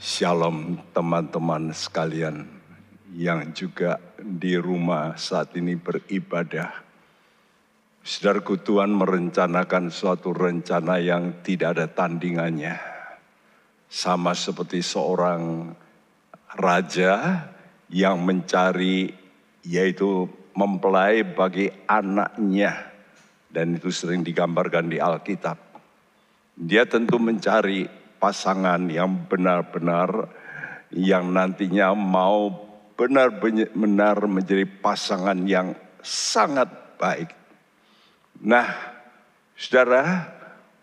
Shalom teman-teman sekalian yang juga di rumah saat ini beribadah. Saudaraku Tuhan merencanakan suatu rencana yang tidak ada tandingannya. Sama seperti seorang raja yang mencari yaitu mempelai bagi anaknya. Dan itu sering digambarkan di Alkitab. Dia tentu mencari pasangan yang benar-benar yang nantinya mau benar-benar menjadi pasangan yang sangat baik. Nah, saudara,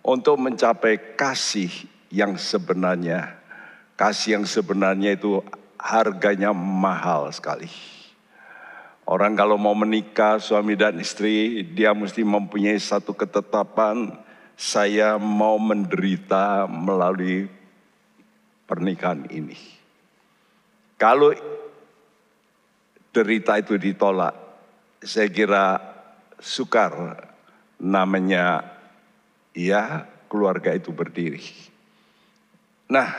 untuk mencapai kasih yang sebenarnya, kasih yang sebenarnya itu harganya mahal sekali. Orang kalau mau menikah suami dan istri, dia mesti mempunyai satu ketetapan saya mau menderita melalui pernikahan ini. Kalau derita itu ditolak, saya kira sukar namanya ya keluarga itu berdiri. Nah,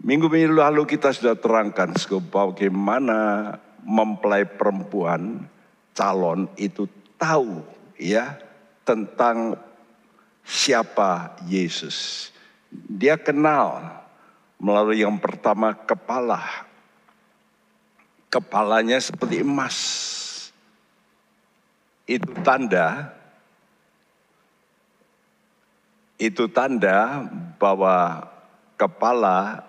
minggu-minggu lalu kita sudah terangkan bagaimana mempelai perempuan calon itu tahu ya tentang siapa Yesus. Dia kenal melalui yang pertama kepala. Kepalanya seperti emas. Itu tanda itu tanda bahwa kepala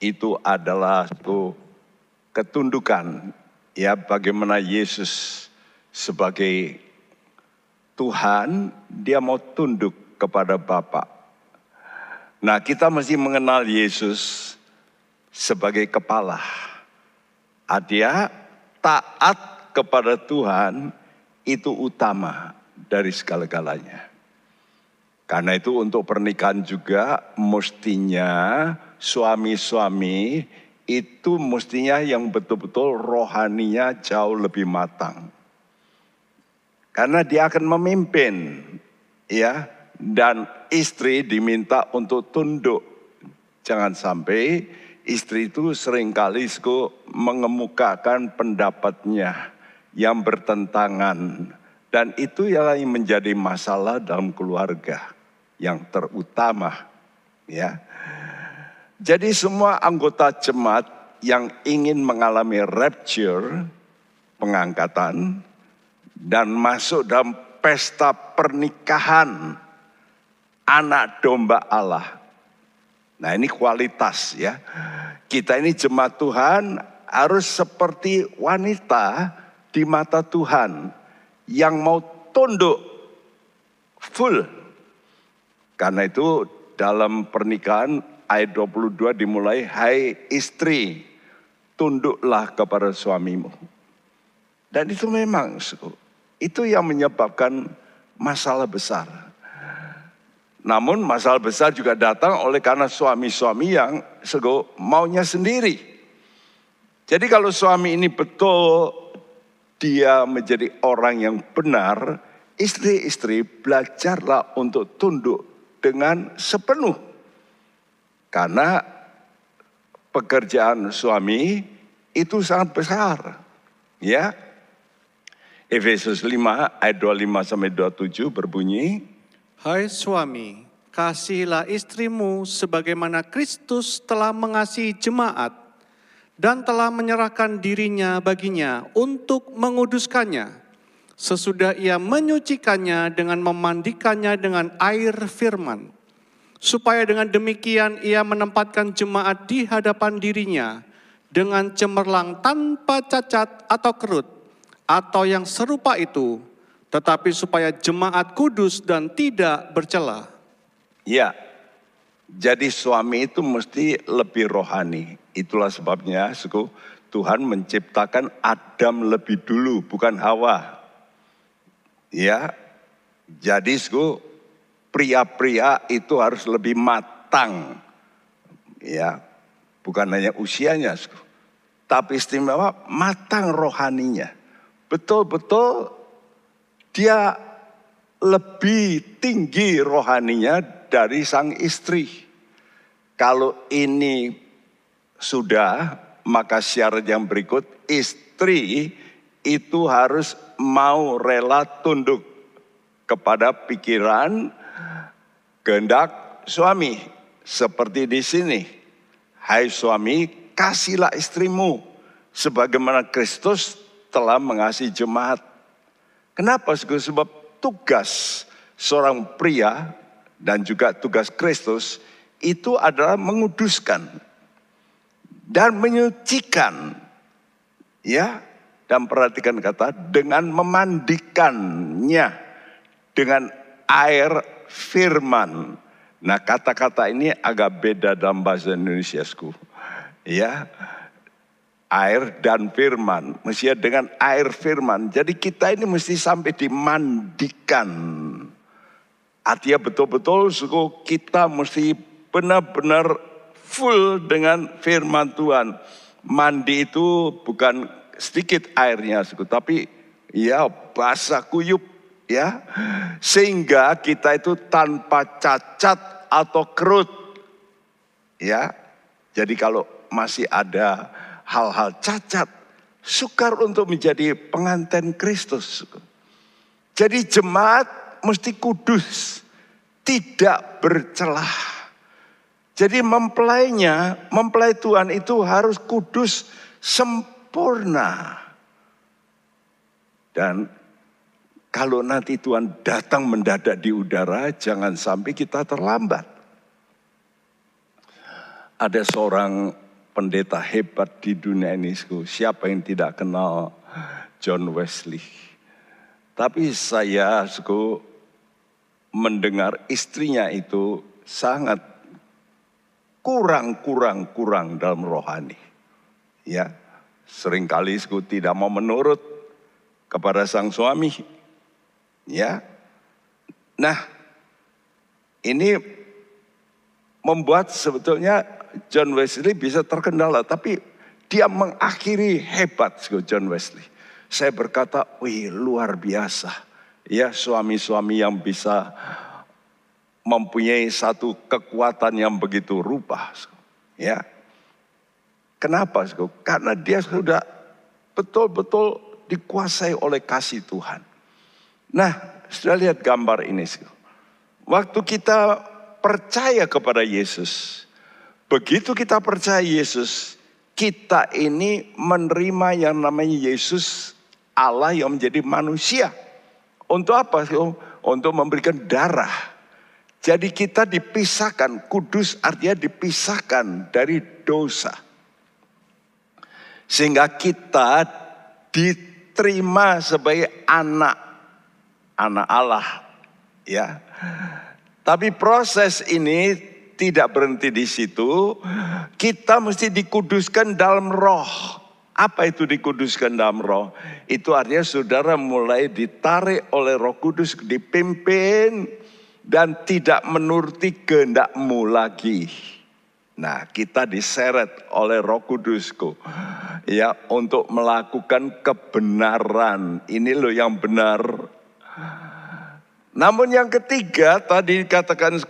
itu adalah satu ketundukan ya bagaimana Yesus sebagai Tuhan, dia mau tunduk kepada Bapa. Nah, kita mesti mengenal Yesus sebagai kepala. Dia taat kepada Tuhan itu utama dari segala-galanya. Karena itu untuk pernikahan juga mestinya suami-suami itu mestinya yang betul-betul rohaninya jauh lebih matang. Karena dia akan memimpin, ya. Dan istri diminta untuk tunduk. Jangan sampai istri itu sering kali mengemukakan pendapatnya yang bertentangan. Dan itu yang menjadi masalah dalam keluarga yang terutama. Ya. Jadi semua anggota jemaat yang ingin mengalami rapture, pengangkatan, dan masuk dalam pesta pernikahan anak domba Allah. Nah ini kualitas ya. Kita ini jemaat Tuhan harus seperti wanita di mata Tuhan yang mau tunduk full. Karena itu dalam pernikahan ayat 22 dimulai, hai istri, tunduklah kepada suamimu. Dan itu memang itu yang menyebabkan masalah besar. Namun masalah besar juga datang oleh karena suami-suami yang sego maunya sendiri. Jadi kalau suami ini betul dia menjadi orang yang benar, istri-istri belajarlah untuk tunduk dengan sepenuh. Karena pekerjaan suami itu sangat besar. Ya, Efesus 5 ayat 25 sampai 27 berbunyi, Hai suami, kasihilah istrimu sebagaimana Kristus telah mengasihi jemaat dan telah menyerahkan dirinya baginya untuk menguduskannya, sesudah ia menyucikannya dengan memandikannya dengan air firman, supaya dengan demikian ia menempatkan jemaat di hadapan dirinya dengan cemerlang tanpa cacat atau kerut, atau yang serupa itu, tetapi supaya jemaat kudus dan tidak bercela. Ya, jadi suami itu mesti lebih rohani. Itulah sebabnya suku Tuhan menciptakan Adam lebih dulu, bukan Hawa. Ya, jadi suku pria-pria itu harus lebih matang. Ya, bukan hanya usianya, suku, tapi istimewa matang rohaninya betul-betul dia lebih tinggi rohaninya dari sang istri. Kalau ini sudah, maka syarat yang berikut istri itu harus mau rela tunduk kepada pikiran kehendak suami. Seperti di sini. Hai suami, kasihlah istrimu sebagaimana Kristus telah mengasihi jemaat. Kenapa? Sebab tugas seorang pria dan juga tugas Kristus itu adalah menguduskan dan menyucikan ya dan perhatikan kata dengan memandikannya dengan air firman. Nah kata-kata ini agak beda dalam bahasa Indonesia. Ya, air dan firman. Mestinya dengan air firman. Jadi kita ini mesti sampai dimandikan. Artinya betul-betul suku kita mesti benar-benar full dengan firman Tuhan. Mandi itu bukan sedikit airnya suku, tapi ya basah kuyup ya. Sehingga kita itu tanpa cacat atau kerut. Ya. Jadi kalau masih ada hal-hal cacat, sukar untuk menjadi pengantin Kristus. Jadi jemaat mesti kudus, tidak bercelah. Jadi mempelainya, mempelai Tuhan itu harus kudus sempurna. Dan kalau nanti Tuhan datang mendadak di udara, jangan sampai kita terlambat. Ada seorang pendeta hebat di dunia ini. Siapa yang tidak kenal John Wesley? Tapi saya suku mendengar istrinya itu sangat kurang kurang kurang dalam rohani. Ya, sering kali suku tidak mau menurut kepada sang suami. Ya. Nah, ini membuat sebetulnya John Wesley bisa terkendala, tapi dia mengakhiri hebat John Wesley. Saya berkata, wih luar biasa. Ya suami-suami yang bisa mempunyai satu kekuatan yang begitu rupa. Ya, Kenapa? Karena dia sudah betul-betul dikuasai oleh kasih Tuhan. Nah, sudah lihat gambar ini. Waktu kita percaya kepada Yesus, Begitu kita percaya Yesus, kita ini menerima yang namanya Yesus Allah yang menjadi manusia. Untuk apa? Untuk memberikan darah. Jadi kita dipisahkan, kudus artinya dipisahkan dari dosa. Sehingga kita diterima sebagai anak anak Allah ya. Tapi proses ini tidak berhenti di situ. Kita mesti dikuduskan dalam roh. Apa itu dikuduskan dalam roh? Itu artinya saudara mulai ditarik oleh roh kudus, dipimpin dan tidak menuruti kehendakmu lagi. Nah kita diseret oleh roh kudusku. Ya untuk melakukan kebenaran. Ini loh yang benar. Namun yang ketiga tadi dikatakan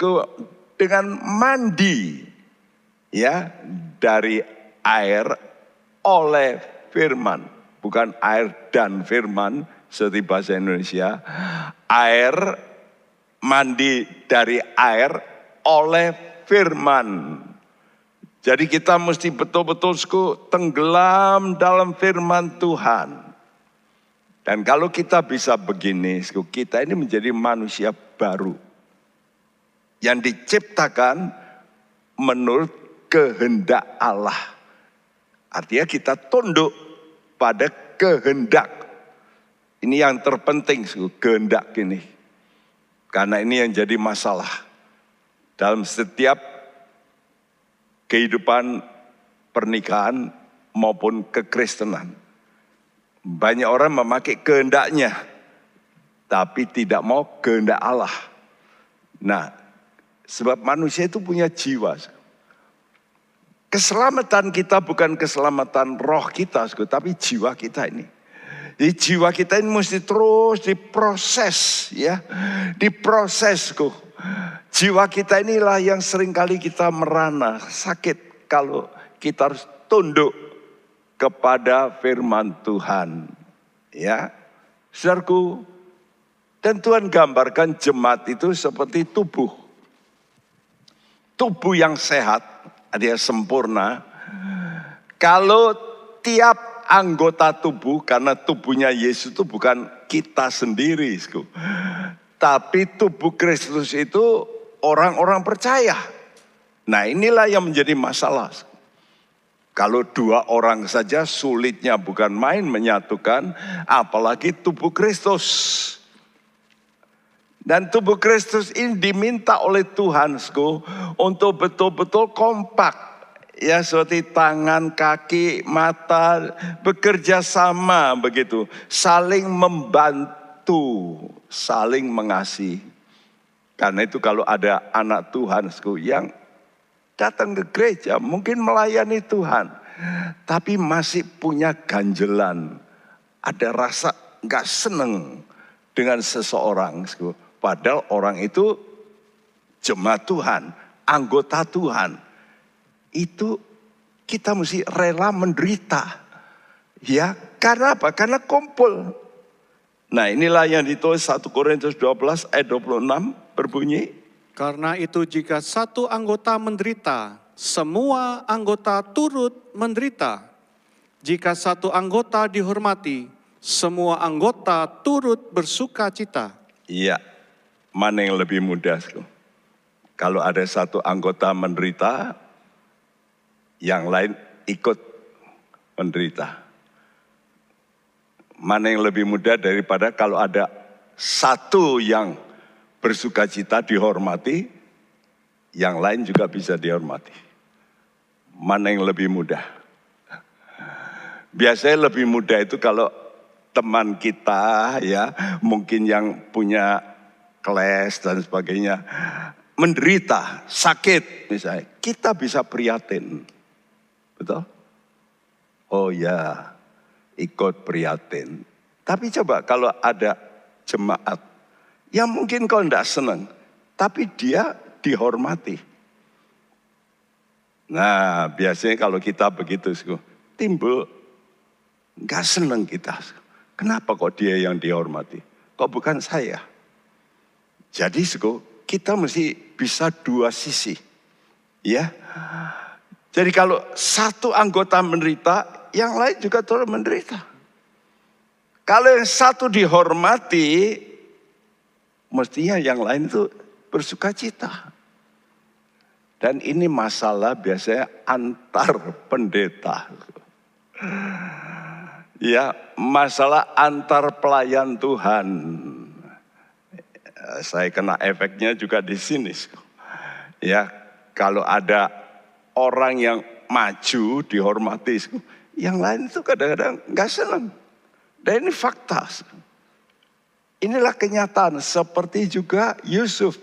dengan mandi ya dari air oleh firman, bukan air dan firman seperti bahasa Indonesia. Air mandi dari air oleh firman. Jadi kita mesti betul-betul tenggelam dalam firman Tuhan. Dan kalau kita bisa begini, kita ini menjadi manusia baru yang diciptakan menurut kehendak Allah. Artinya kita tunduk pada kehendak. Ini yang terpenting, kehendak ini. Karena ini yang jadi masalah. Dalam setiap kehidupan pernikahan maupun kekristenan. Banyak orang memakai kehendaknya, tapi tidak mau kehendak Allah. Nah, Sebab manusia itu punya jiwa. Keselamatan kita bukan keselamatan roh kita, tapi jiwa kita ini. Jadi jiwa kita ini mesti terus diproses ya. Diproses kok Jiwa kita inilah yang sering kali kita merana, sakit kalau kita harus tunduk kepada firman Tuhan. Ya, saudaraku, dan Tuhan gambarkan jemaat itu seperti tubuh. Tubuh yang sehat, dia sempurna. Kalau tiap anggota tubuh, karena tubuhnya Yesus itu bukan kita sendiri. Tapi tubuh Kristus itu orang-orang percaya. Nah inilah yang menjadi masalah. Kalau dua orang saja sulitnya bukan main menyatukan, apalagi tubuh Kristus. Dan tubuh Kristus ini diminta oleh Tuhan untuk betul-betul kompak. Ya seperti tangan, kaki, mata bekerja sama begitu. Saling membantu, saling mengasihi. Karena itu kalau ada anak Tuhan yang datang ke gereja, mungkin melayani Tuhan, tapi masih punya ganjelan, ada rasa nggak seneng dengan seseorang, padahal orang itu jemaat Tuhan, anggota Tuhan, itu kita mesti rela menderita, ya karena apa? Karena kumpul. Nah inilah yang ditulis 1 Korintus 12 ayat 26 berbunyi, karena itu jika satu anggota menderita, semua anggota turut menderita. Jika satu anggota dihormati, semua anggota turut bersuka cita. Iya, mana yang lebih mudah? Kalau ada satu anggota menderita, yang lain ikut menderita. Mana yang lebih mudah daripada kalau ada satu yang bersuka cita dihormati, yang lain juga bisa dihormati. Mana yang lebih mudah? Biasanya lebih mudah itu kalau teman kita ya, mungkin yang punya kelas dan sebagainya, menderita, sakit misalnya, kita bisa prihatin. Betul? Oh ya, ikut prihatin. Tapi coba kalau ada jemaat yang mungkin kau tidak senang, tapi dia dihormati. Nah, biasanya kalau kita begitu, timbul nggak senang kita. Kenapa kok dia yang dihormati? Kok bukan saya? Jadi, kita mesti bisa dua sisi. Ya. Jadi kalau satu anggota menderita, yang lain juga turut menderita. Kalau yang satu dihormati, mestinya yang lain itu bersuka cita. Dan ini masalah biasanya antar pendeta. Ya, masalah antar pelayan Tuhan. Saya kena efeknya juga di sini. Ya, kalau ada orang yang maju dihormati, yang lain itu kadang-kadang nggak senang. Dan ini fakta. Inilah kenyataan seperti juga Yusuf.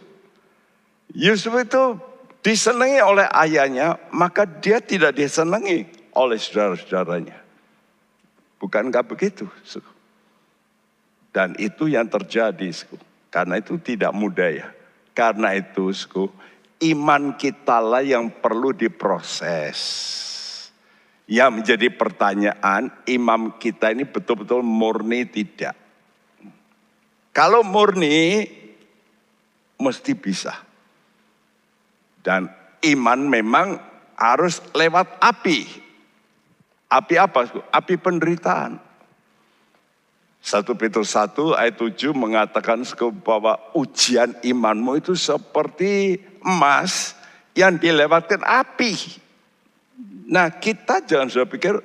Yusuf itu disenangi oleh ayahnya, maka dia tidak disenangi oleh saudara-saudaranya. Bukankah begitu? Dan itu yang terjadi. Karena itu tidak mudah ya. Karena itu iman kita lah yang perlu diproses. Yang menjadi pertanyaan, imam kita ini betul-betul murni tidak. Kalau murni, mesti bisa. Dan iman memang harus lewat api. Api apa? Api penderitaan. 1 Petrus 1 ayat 7 mengatakan bahwa ujian imanmu itu seperti emas yang dilewatkan api. Nah kita jangan sudah pikir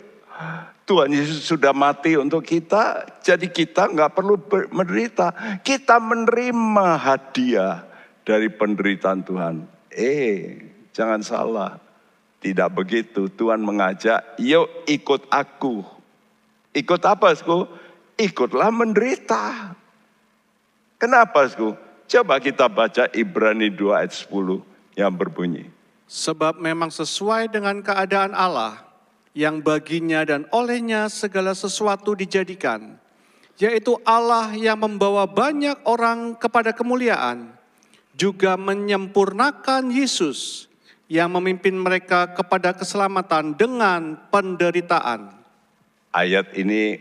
Tuhan Yesus sudah mati untuk kita, jadi kita nggak perlu menderita. Kita menerima hadiah dari penderitaan Tuhan. Eh, jangan salah. Tidak begitu. Tuhan mengajak, yuk ikut aku. Ikut apa, Sku? Ikutlah menderita. Kenapa, Sku? Coba kita baca Ibrani 2 ayat 10 yang berbunyi. Sebab memang sesuai dengan keadaan Allah, yang baginya dan olehnya segala sesuatu dijadikan, yaitu Allah yang membawa banyak orang kepada kemuliaan, juga menyempurnakan Yesus yang memimpin mereka kepada keselamatan dengan penderitaan. Ayat ini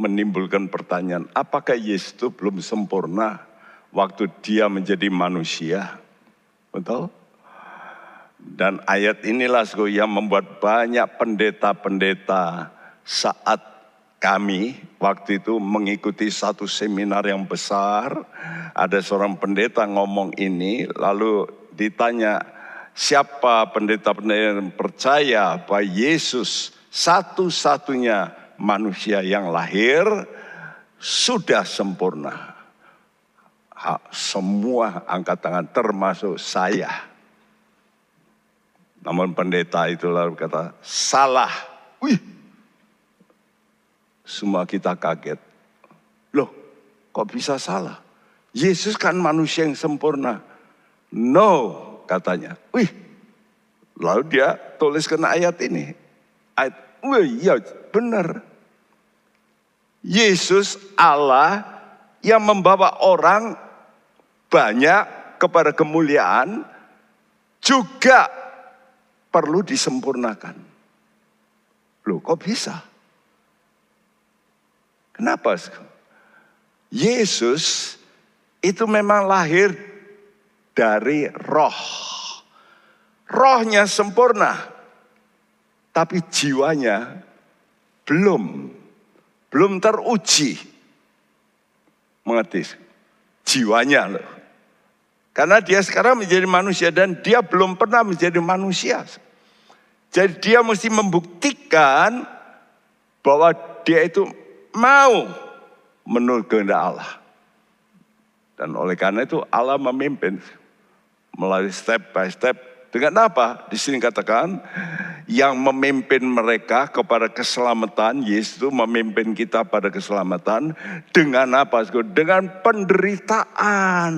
menimbulkan pertanyaan, apakah Yesus itu belum sempurna waktu dia menjadi manusia? Betul? Dan ayat inilah yang membuat banyak pendeta-pendeta saat kami waktu itu mengikuti satu seminar yang besar, ada seorang pendeta ngomong ini, lalu ditanya, siapa pendeta-pendeta yang percaya bahwa Yesus satu-satunya manusia yang lahir sudah sempurna. Semua angkat tangan termasuk saya. Namun pendeta itu lalu kata, salah. Wih, semua kita kaget. Loh, kok bisa salah? Yesus kan manusia yang sempurna. No, katanya. Wih, lalu dia tuliskan ayat ini. Ayat, wih, ya benar. Yesus Allah yang membawa orang banyak kepada kemuliaan juga perlu disempurnakan. Loh kok bisa? Kenapa? Yesus itu memang lahir dari roh. Rohnya sempurna, tapi jiwanya belum belum teruji mengerti jiwanya loh. Karena dia sekarang menjadi manusia dan dia belum pernah menjadi manusia. Jadi dia mesti membuktikan bahwa dia itu mau menurut kehendak Allah. Dan oleh karena itu Allah memimpin melalui step by step dengan apa? Di sini katakan yang memimpin mereka kepada keselamatan, Yesus itu memimpin kita pada keselamatan dengan apa? Dengan penderitaan.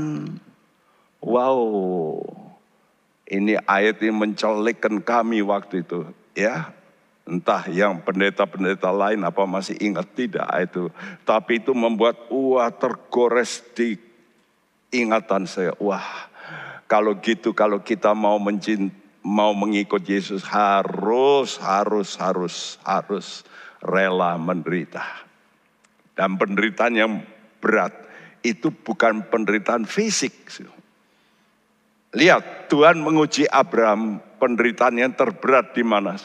Wow. Ini ayat ini mencelikkan kami waktu itu, ya. Entah yang pendeta-pendeta lain apa masih ingat tidak itu. Tapi itu membuat wah tergores di ingatan saya. Wah kalau gitu, kalau kita mau mencint, mau mengikut Yesus harus, harus, harus, harus rela menderita. Dan penderitaan yang berat itu bukan penderitaan fisik. Lihat, Tuhan menguji Abraham penderitaan yang terberat di mana?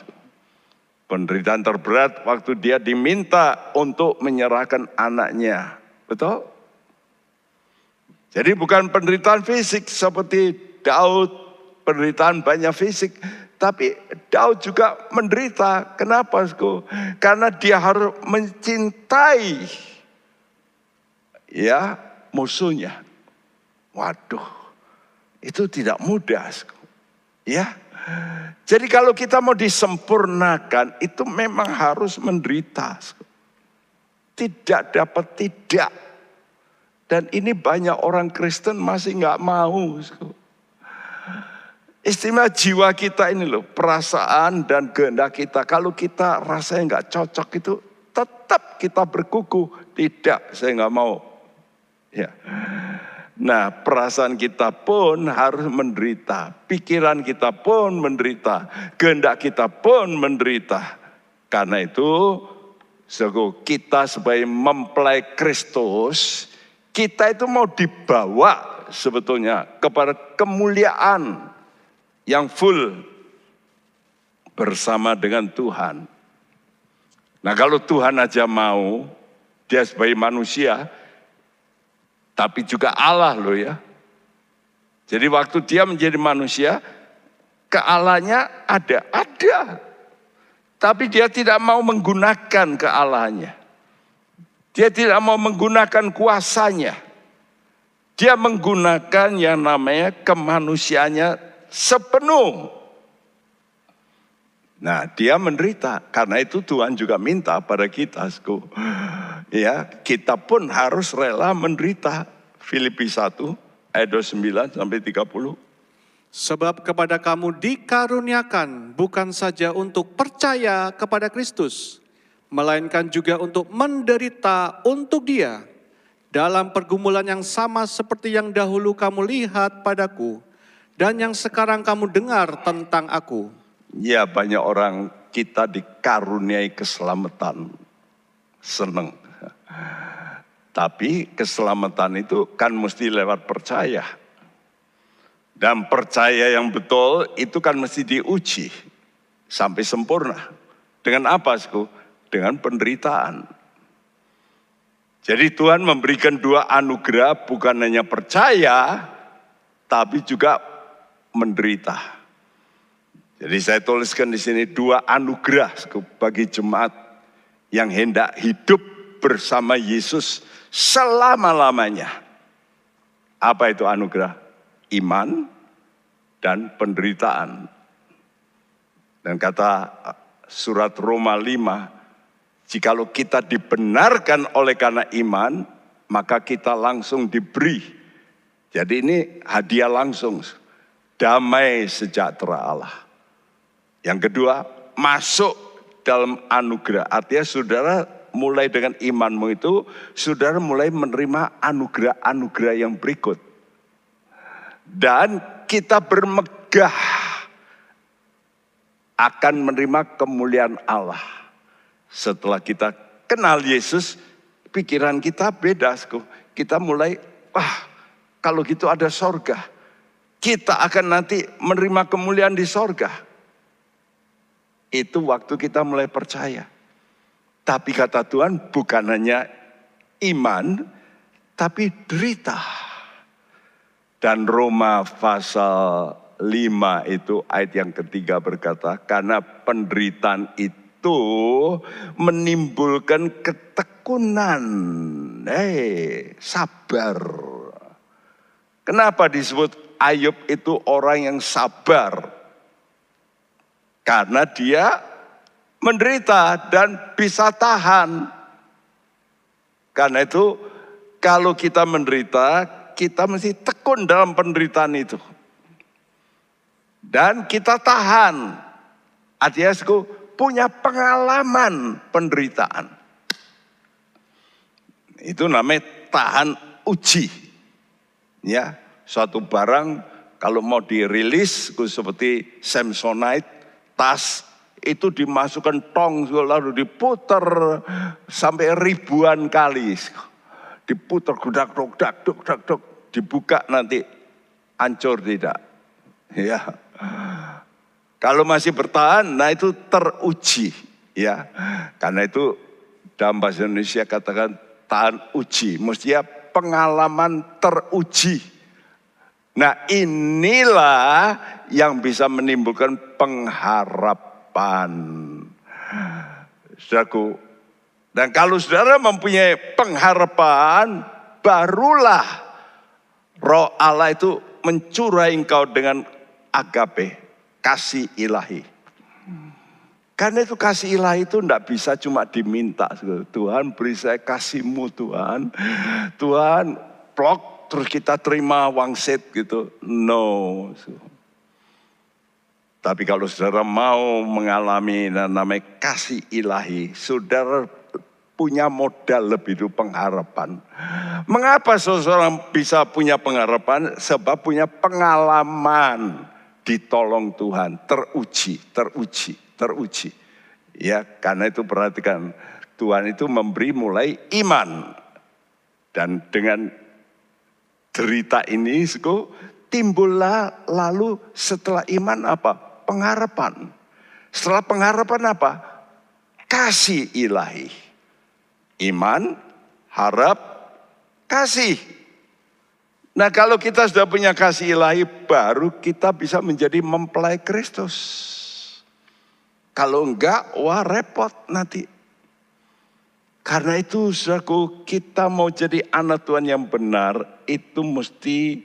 Penderitaan terberat waktu dia diminta untuk menyerahkan anaknya. Betul? Jadi bukan penderitaan fisik seperti Daud, penderitaan banyak fisik. Tapi Daud juga menderita. Kenapa? Karena dia harus mencintai ya musuhnya. Waduh, itu tidak mudah. Ya, jadi kalau kita mau disempurnakan itu memang harus menderita. Tidak dapat tidak dan ini banyak orang Kristen masih nggak mau. Istimewa jiwa kita ini loh, perasaan dan kehendak kita. Kalau kita rasanya nggak cocok itu, tetap kita berkuku. Tidak, saya nggak mau. Ya. Nah, perasaan kita pun harus menderita, pikiran kita pun menderita, kehendak kita pun menderita. Karena itu, kita sebagai mempelai Kristus, kita itu mau dibawa sebetulnya kepada kemuliaan yang full bersama dengan Tuhan. Nah kalau Tuhan aja mau, dia sebagai manusia, tapi juga Allah loh ya. Jadi waktu dia menjadi manusia, kealahnya ada, ada. Tapi dia tidak mau menggunakan kealahnya. Dia tidak mau menggunakan kuasanya. Dia menggunakan yang namanya kemanusiaannya sepenuh. Nah, dia menderita. Karena itu Tuhan juga minta pada kita, ya, kita pun harus rela menderita. Filipi 1 ayat 29 sampai 30. Sebab kepada kamu dikaruniakan bukan saja untuk percaya kepada Kristus, melainkan juga untuk menderita untuk Dia, dalam pergumulan yang sama seperti yang dahulu kamu lihat padaku dan yang sekarang kamu dengar tentang aku. Ya banyak orang kita dikaruniai keselamatan. Seneng. Tapi keselamatan itu kan mesti lewat percaya. Dan percaya yang betul itu kan mesti diuji sampai sempurna. Dengan apa, Sku? Dengan penderitaan. Jadi Tuhan memberikan dua anugerah bukan hanya percaya, tapi juga menderita. Jadi saya tuliskan di sini dua anugerah bagi jemaat yang hendak hidup bersama Yesus selama-lamanya. Apa itu anugerah? Iman dan penderitaan. Dan kata surat Roma 5, jikalau kita dibenarkan oleh karena iman, maka kita langsung diberi. Jadi ini hadiah langsung, damai sejahtera Allah. Yang kedua, masuk dalam anugerah. Artinya saudara mulai dengan imanmu itu, saudara mulai menerima anugerah-anugerah yang berikut. Dan kita bermegah akan menerima kemuliaan Allah. Setelah kita kenal Yesus, pikiran kita beda. Kita mulai, wah kalau gitu ada sorga. Kita akan nanti menerima kemuliaan di sorga. Itu waktu kita mulai percaya. Tapi kata Tuhan bukan hanya iman, tapi derita. Dan Roma pasal 5 itu ayat yang ketiga berkata, karena penderitaan itu menimbulkan ketekunan. Hei, sabar. Kenapa disebut Ayub itu orang yang sabar? Karena dia menderita dan bisa tahan. Karena itu kalau kita menderita, kita mesti tekun dalam penderitaan itu. Dan kita tahan. Artinya punya pengalaman penderitaan. Itu namanya tahan uji. Ya, suatu barang kalau mau dirilis seperti Samsonite, tas itu dimasukkan tong lalu diputer sampai ribuan kali. Diputer gudak dok dak dok dak dok dibuka nanti hancur tidak. Ya. Kalau masih bertahan, nah itu teruji, ya. Karena itu dalam bahasa Indonesia katakan tahan uji, mestinya pengalaman teruji. Nah inilah yang bisa menimbulkan pengharapan. Saudaraku, dan kalau saudara mempunyai pengharapan, barulah roh Allah itu mencurai engkau dengan agape, kasih ilahi. Karena itu kasih ilahi itu tidak bisa cuma diminta. Tuhan beri saya kasihmu Tuhan. Tuhan plok terus kita terima wangsit gitu. No. Tapi kalau saudara mau mengalami namanya kasih ilahi, saudara punya modal lebih dulu pengharapan. Mengapa seseorang bisa punya pengharapan? Sebab punya pengalaman ditolong Tuhan, teruji, teruji, teruji. Ya, karena itu perhatikan Tuhan itu memberi mulai iman. Dan dengan derita ini, timbullah lalu setelah iman apa? Pengharapan. Setelah pengharapan apa? Kasih ilahi Iman, harap, kasih. Nah kalau kita sudah punya kasih ilahi baru kita bisa menjadi mempelai Kristus. Kalau enggak, wah repot nanti. Karena itu saudaraku kita mau jadi anak Tuhan yang benar itu mesti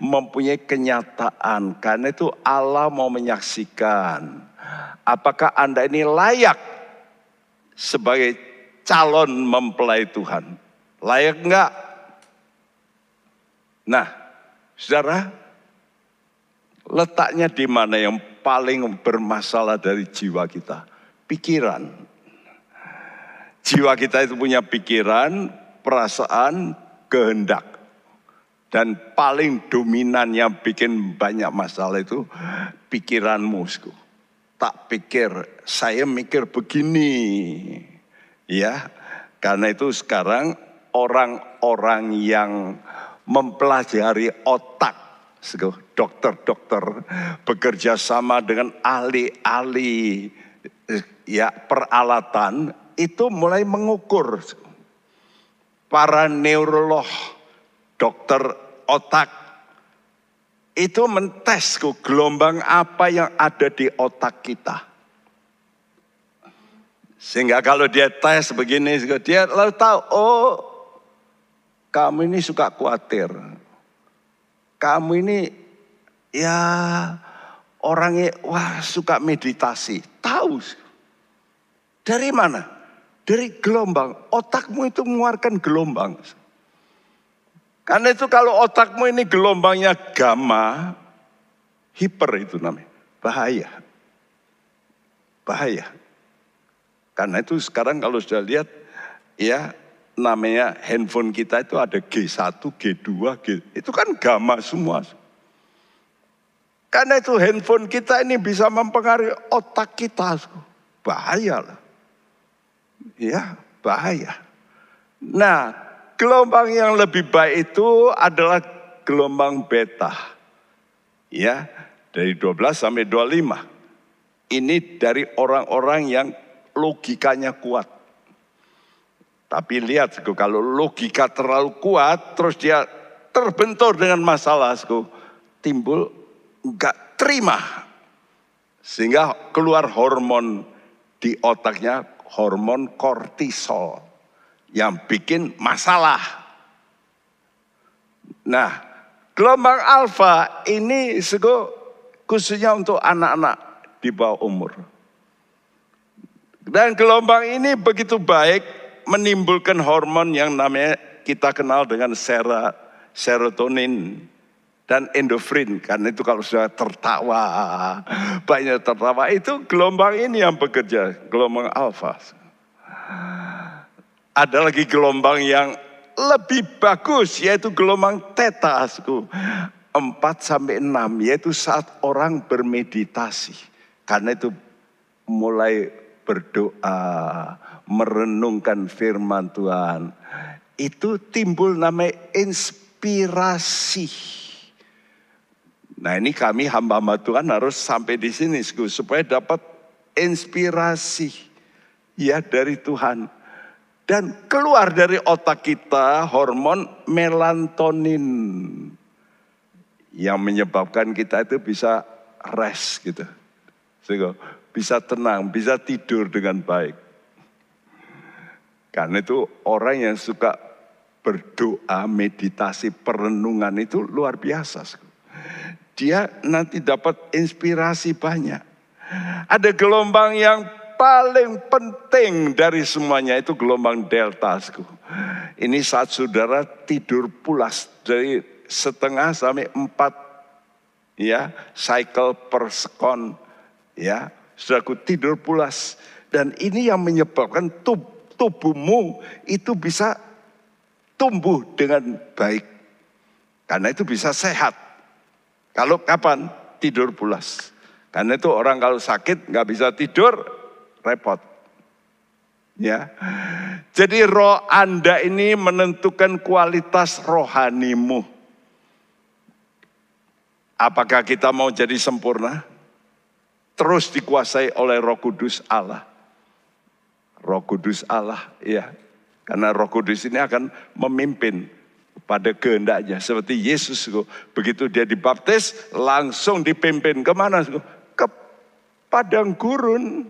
mempunyai kenyataan. Karena itu Allah mau menyaksikan. Apakah Anda ini layak sebagai calon mempelai Tuhan. Layak enggak? Nah, saudara, letaknya di mana yang paling bermasalah dari jiwa kita? Pikiran. Jiwa kita itu punya pikiran, perasaan, kehendak. Dan paling dominan yang bikin banyak masalah itu pikiranmu. Tak pikir, saya mikir begini. Ya, karena itu sekarang orang-orang yang mempelajari otak, dokter-dokter bekerja sama dengan ahli-ahli ya peralatan itu mulai mengukur para neurolog, dokter otak itu mentes ke gelombang apa yang ada di otak kita. Sehingga kalau dia tes begini, dia lalu tahu, oh kamu ini suka khawatir. Kamu ini ya orangnya wah suka meditasi. Tahu. Dari mana? Dari gelombang. Otakmu itu mengeluarkan gelombang. Karena itu kalau otakmu ini gelombangnya gamma, hiper itu namanya, bahaya. Bahaya. Karena itu sekarang kalau sudah lihat, ya namanya handphone kita itu ada G1, G2, G, itu kan gamma semua. Karena itu handphone kita ini bisa mempengaruhi otak kita. Bahaya lah. Ya, bahaya. Nah, Gelombang yang lebih baik itu adalah gelombang beta. Ya, dari 12 sampai 25. Ini dari orang-orang yang logikanya kuat. Tapi lihat, kalau logika terlalu kuat, terus dia terbentur dengan masalah, timbul enggak terima. Sehingga keluar hormon di otaknya, hormon kortisol yang bikin masalah. Nah, gelombang alfa ini sego khususnya untuk anak-anak di bawah umur. Dan gelombang ini begitu baik menimbulkan hormon yang namanya kita kenal dengan serotonin dan endorfin. Karena itu kalau sudah tertawa, banyak tertawa, itu gelombang ini yang bekerja, gelombang alfa ada lagi gelombang yang lebih bagus yaitu gelombang theta 4 sampai 6 yaitu saat orang bermeditasi. Karena itu mulai berdoa, merenungkan firman Tuhan. Itu timbul namanya inspirasi. Nah ini kami hamba-hamba Tuhan harus sampai di sini supaya dapat inspirasi ya dari Tuhan dan keluar dari otak kita hormon melatonin yang menyebabkan kita itu bisa rest gitu. Sehingga bisa tenang, bisa tidur dengan baik. Karena itu orang yang suka berdoa, meditasi, perenungan itu luar biasa. Dia nanti dapat inspirasi banyak. Ada gelombang yang paling penting dari semuanya itu gelombang delta. Ini saat saudara tidur pulas dari setengah sampai empat ya cycle per sekon ya saudaraku tidur pulas dan ini yang menyebabkan tub, tubuhmu itu bisa tumbuh dengan baik karena itu bisa sehat kalau kapan tidur pulas karena itu orang kalau sakit nggak bisa tidur repot. Ya. Jadi roh Anda ini menentukan kualitas rohanimu. Apakah kita mau jadi sempurna? Terus dikuasai oleh Roh Kudus Allah. Roh Kudus Allah, ya. Karena Roh Kudus ini akan memimpin pada kehendaknya. Seperti Yesus, begitu dia dibaptis, langsung dipimpin ke mana? Ke padang gurun.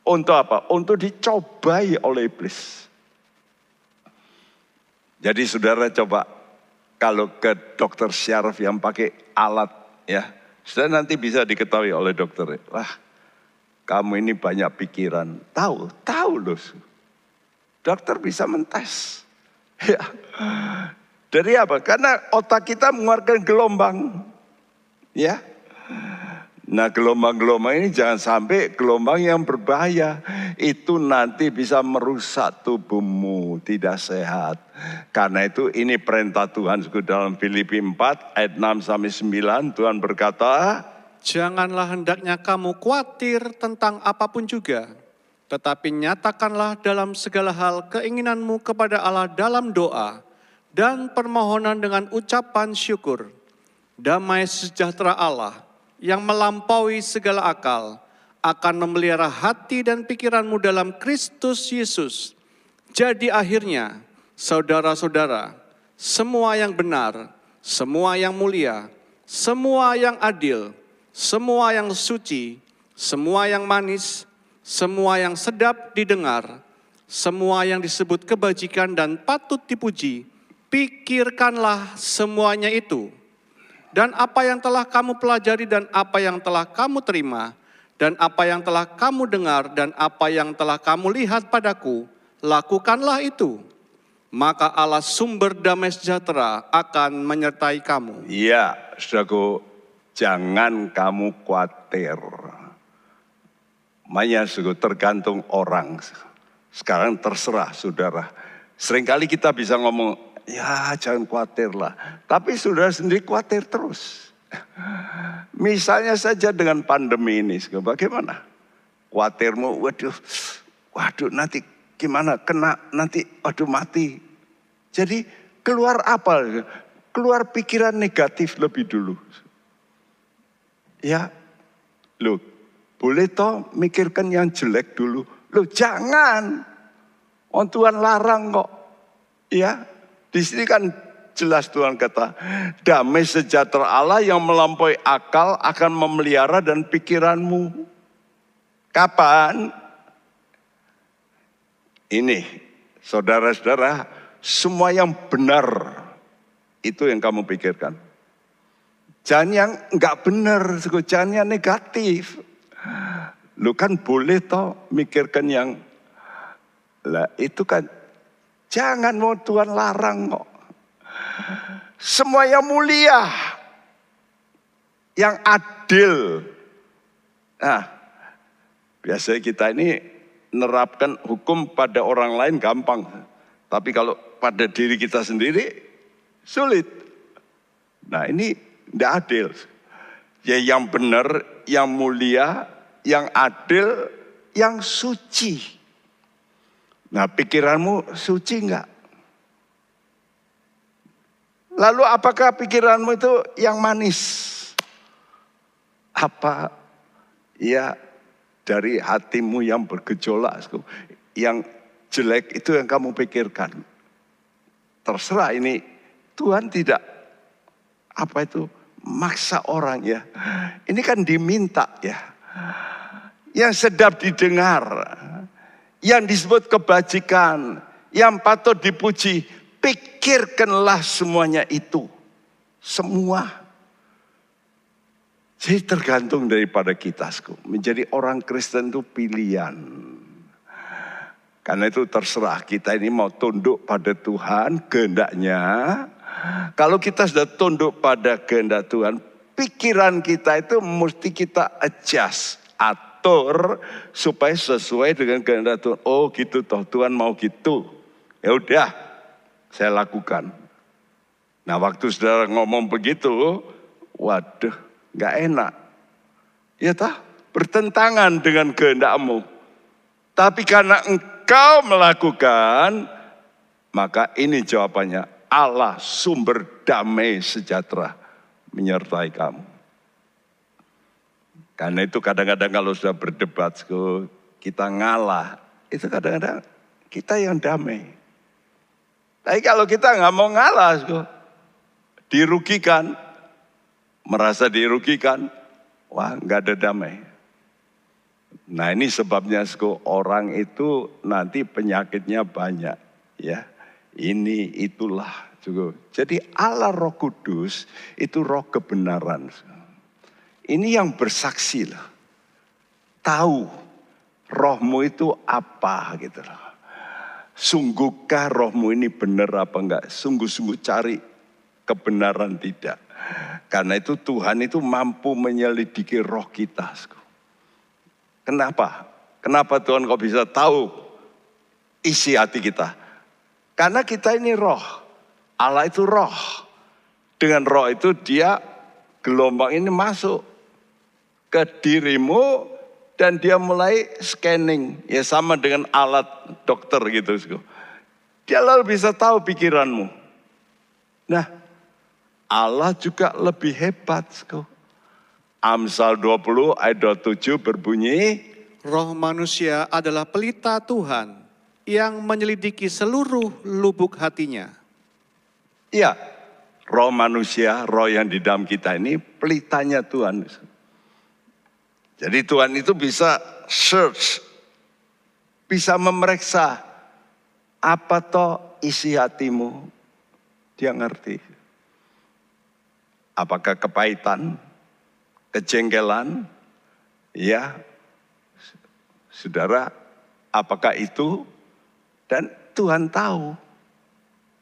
Untuk apa? Untuk dicobai oleh iblis. Jadi saudara coba kalau ke dokter syaraf yang pakai alat ya, sudah nanti bisa diketahui oleh dokter. Wah, kamu ini banyak pikiran. Tahu, tahu loh. Dokter bisa mentes. Ya. Dari apa? Karena otak kita mengeluarkan gelombang. Ya. Nah gelombang-gelombang ini jangan sampai gelombang yang berbahaya. Itu nanti bisa merusak tubuhmu, tidak sehat. Karena itu ini perintah Tuhan dalam Filipi 4 ayat 6 sampai 9 Tuhan berkata, Janganlah hendaknya kamu khawatir tentang apa pun juga, tetapi nyatakanlah dalam segala hal keinginanmu kepada Allah dalam doa dan permohonan dengan ucapan syukur. Damai sejahtera Allah yang melampaui segala akal akan memelihara hati dan pikiranmu dalam Kristus Yesus. Jadi akhirnya, saudara-saudara, semua yang benar, semua yang mulia, semua yang adil, semua yang suci, semua yang manis, semua yang sedap didengar, semua yang disebut kebajikan dan patut dipuji, pikirkanlah semuanya itu. Dan apa yang telah kamu pelajari dan apa yang telah kamu terima, dan apa yang telah kamu dengar dan apa yang telah kamu lihat padaku, lakukanlah itu. Maka Allah sumber damai sejahtera akan menyertai kamu. Iya, saudaraku, jangan kamu khawatir. Makanya tergantung orang. Sekarang terserah saudara. Seringkali kita bisa ngomong, ya jangan khawatir lah. Tapi saudara sendiri khawatir terus. Misalnya saja dengan pandemi ini, bagaimana? Khawatirmu, waduh, waduh nanti gimana, kena nanti, waduh mati. Jadi keluar apa? Keluar pikiran negatif lebih dulu. Ya, lo boleh toh mikirkan yang jelek dulu. Lo jangan. Oh Tuhan larang kok. Ya, di sini kan jelas Tuhan kata, damai sejahtera Allah yang melampaui akal akan memelihara dan pikiranmu. Kapan? Ini, saudara-saudara, semua yang benar itu yang kamu pikirkan. Jangan yang enggak benar, jangan yang negatif. Lu kan boleh toh mikirkan yang lah itu kan jangan mau Tuhan larang kok. Semua yang mulia, yang adil. Nah, biasanya kita ini nerapkan hukum pada orang lain gampang. Tapi kalau pada diri kita sendiri sulit. Nah ini tidak adil. Ya yang benar, yang mulia, yang adil, yang suci. Nah pikiranmu suci enggak? Lalu apakah pikiranmu itu yang manis? Apa ya dari hatimu yang bergejolak, yang jelek itu yang kamu pikirkan. Terserah ini Tuhan tidak apa itu maksa orang ya. Ini kan diminta ya. Yang sedap didengar, yang disebut kebajikan, yang patut dipuji, pikirkanlah semuanya itu. Semua. Jadi tergantung daripada kita. Menjadi orang Kristen itu pilihan. Karena itu terserah kita ini mau tunduk pada Tuhan kehendaknya. Kalau kita sudah tunduk pada kehendak Tuhan, pikiran kita itu mesti kita adjust, supaya sesuai dengan kehendak Tuhan. Oh gitu toh Tuhan mau gitu. Ya udah, saya lakukan. Nah waktu saudara ngomong begitu, waduh, nggak enak. Ya tah, bertentangan dengan kehendakmu. Tapi karena engkau melakukan, maka ini jawabannya. Allah sumber damai sejahtera menyertai kamu. Karena itu kadang-kadang kalau sudah berdebat, kita ngalah. Itu kadang-kadang kita yang damai. Tapi kalau kita nggak mau ngalah, dirugikan, merasa dirugikan, wah nggak ada damai. Nah ini sebabnya orang itu nanti penyakitnya banyak ya. Ini itulah. Jadi Allah Roh Kudus itu roh kebenaran. Ini yang bersaksi lah. Tahu rohmu itu apa gitu loh. Sungguhkah rohmu ini benar apa enggak? Sungguh-sungguh cari kebenaran tidak. Karena itu Tuhan itu mampu menyelidiki roh kita. Kenapa? Kenapa Tuhan kok bisa tahu isi hati kita? Karena kita ini roh. Allah itu roh. Dengan roh itu dia gelombang ini masuk ke dirimu dan dia mulai scanning. Ya sama dengan alat dokter gitu. Dia lalu bisa tahu pikiranmu. Nah, Allah juga lebih hebat. Amsal 20 ayat 27 berbunyi, Roh manusia adalah pelita Tuhan yang menyelidiki seluruh lubuk hatinya. Iya, roh manusia, roh yang di dalam kita ini pelitanya Tuhan. Jadi Tuhan itu bisa search, bisa memeriksa apa toh isi hatimu. Dia ngerti. Apakah kepahitan, kejengkelan, ya saudara, apakah itu? Dan Tuhan tahu.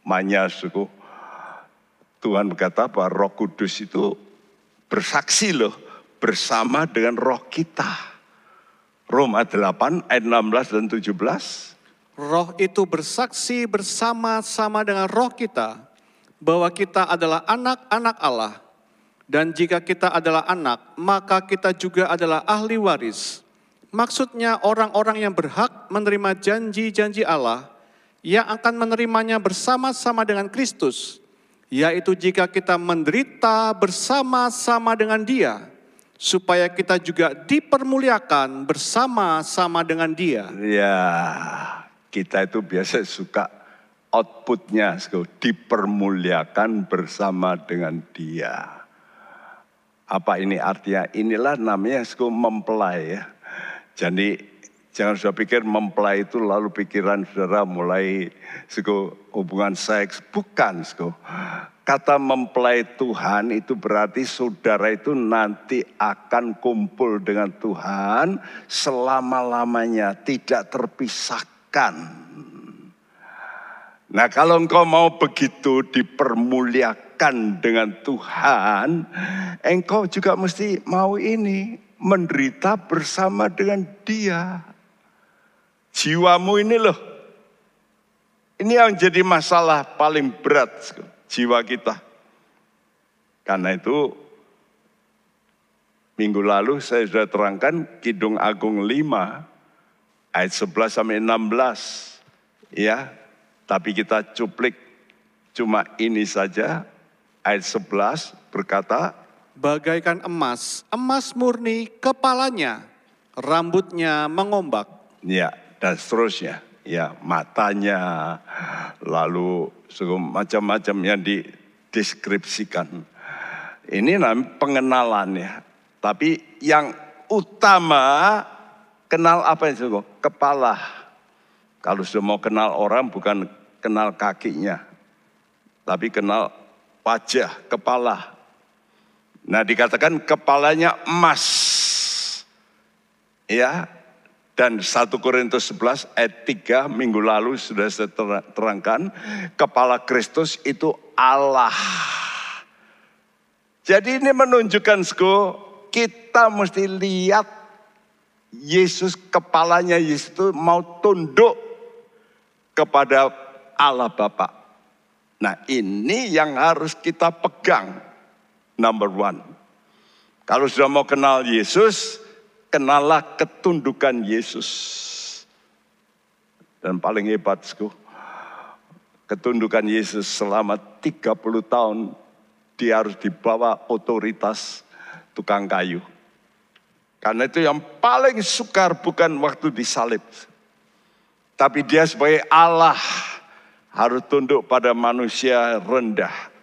Manya suku, Tuhan berkata bahwa roh kudus itu bersaksi loh bersama dengan roh kita. Roma 8 ayat 16 dan 17. Roh itu bersaksi bersama-sama dengan roh kita bahwa kita adalah anak-anak Allah dan jika kita adalah anak, maka kita juga adalah ahli waris. Maksudnya orang-orang yang berhak menerima janji-janji Allah yang akan menerimanya bersama-sama dengan Kristus, yaitu jika kita menderita bersama-sama dengan Dia, supaya kita juga dipermuliakan bersama-sama dengan Dia. Ya, kita itu biasa suka outputnya dipermuliakan bersama dengan Dia. Apa ini artinya? Inilah namanya mempelai ya. Jadi jangan sudah pikir mempelai itu lalu pikiran saudara mulai sko hubungan seks. Bukan sko. Kata mempelai Tuhan itu berarti saudara itu nanti akan kumpul dengan Tuhan selama-lamanya tidak terpisahkan. Nah kalau engkau mau begitu dipermuliakan dengan Tuhan, engkau juga mesti mau ini menderita bersama dengan Dia. Jiwamu ini loh. Ini yang jadi masalah paling berat jiwa kita. Karena itu minggu lalu saya sudah terangkan Kidung Agung 5 ayat 11 sampai 16 ya. Tapi kita cuplik cuma ini saja ayat 11 berkata, Bagaikan emas, emas murni kepalanya, rambutnya mengombak. Ya, dan seterusnya. Ya, matanya, lalu macam-macam yang dideskripsikan. Ini namanya pengenalan ya. Tapi yang utama kenal apa itu? Kepala. Kalau sudah mau kenal orang bukan kenal kakinya. Tapi kenal wajah, kepala. Nah dikatakan kepalanya emas. Ya, dan 1 Korintus 11 ayat 3 minggu lalu sudah saya terangkan. Kepala Kristus itu Allah. Jadi ini menunjukkan kita mesti lihat Yesus kepalanya Yesus itu mau tunduk kepada Allah Bapa. Nah ini yang harus kita pegang. Number one. Kalau sudah mau kenal Yesus, kenalah ketundukan Yesus. Dan paling hebat, ketundukan Yesus selama 30 tahun, dia harus dibawa otoritas tukang kayu. Karena itu yang paling sukar bukan waktu disalib. Tapi dia sebagai Allah harus tunduk pada manusia rendah.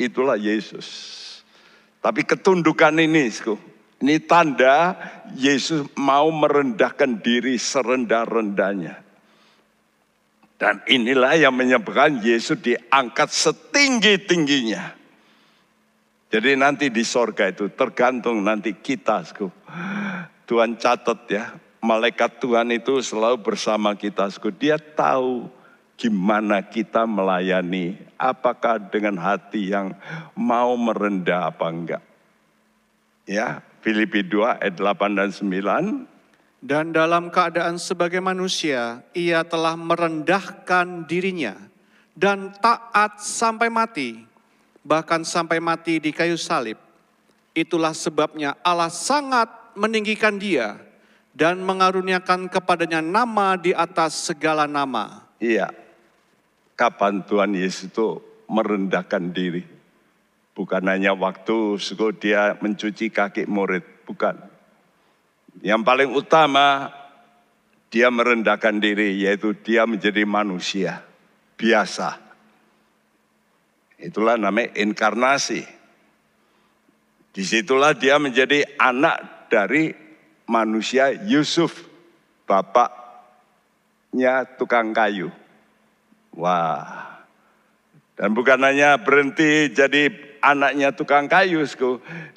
Itulah Yesus. Tapi ketundukan ini, ini tanda Yesus mau merendahkan diri serendah-rendahnya. Dan inilah yang menyebabkan Yesus diangkat setinggi-tingginya. Jadi nanti di sorga itu tergantung nanti kita. Tuhan catat ya, malaikat Tuhan itu selalu bersama kita. Dia tahu gimana kita melayani, apakah dengan hati yang mau merendah apa enggak. Ya, Filipi 2 ayat 8 dan 9. Dan dalam keadaan sebagai manusia, ia telah merendahkan dirinya dan taat sampai mati, bahkan sampai mati di kayu salib. Itulah sebabnya Allah sangat meninggikan dia dan mengaruniakan kepadanya nama di atas segala nama. Iya, kapan Tuhan Yesus itu merendahkan diri. Bukan hanya waktu suku dia mencuci kaki murid, bukan. Yang paling utama, dia merendahkan diri, yaitu dia menjadi manusia biasa. Itulah namanya inkarnasi. Di situlah dia menjadi anak dari manusia Yusuf, bapaknya tukang kayu. Wah, dan bukan hanya berhenti jadi anaknya tukang kayu,